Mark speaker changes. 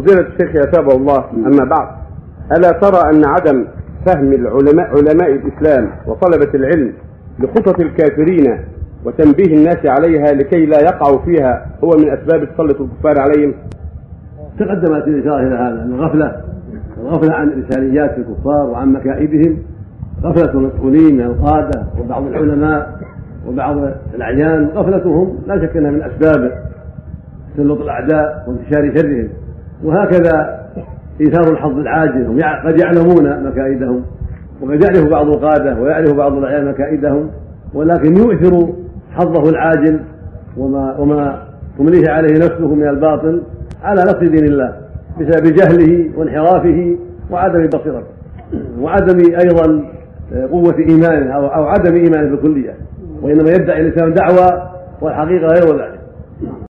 Speaker 1: فضيلة الشيخ أثابه الله أما بعد ألا ترى أن عدم فهم العلماء علماء الإسلام وطلبة العلم لخطط الكافرين وتنبيه الناس عليها لكي لا يقعوا فيها هو من أسباب تسلط الكفار عليهم؟
Speaker 2: تقدمت الإشارة إلى هذا الغفلة الغفلة عن إرساليات الكفار وعن مكائدهم غفلة المسؤولين من القادة وبعض العلماء وبعض الأعيان غفلتهم لا شك أنها من أسباب تسلط الأعداء وانتشار شرهم وهكذا إيثار الحظ العاجل هم قد يعلمون مكائدهم وقد يعرف بعض القادة ويعرف بعض الأعيان مكائدهم ولكن يؤثر حظه العاجل وما وما تمليه عليه نفسه من الباطل على نصر دين الله بسبب جهله وانحرافه وعدم بصيرته وعدم أيضا قوة إيمانه أو عدم إيمانه بالكلية وإنما يدعي الإنسان دعوى والحقيقة غير ذلك.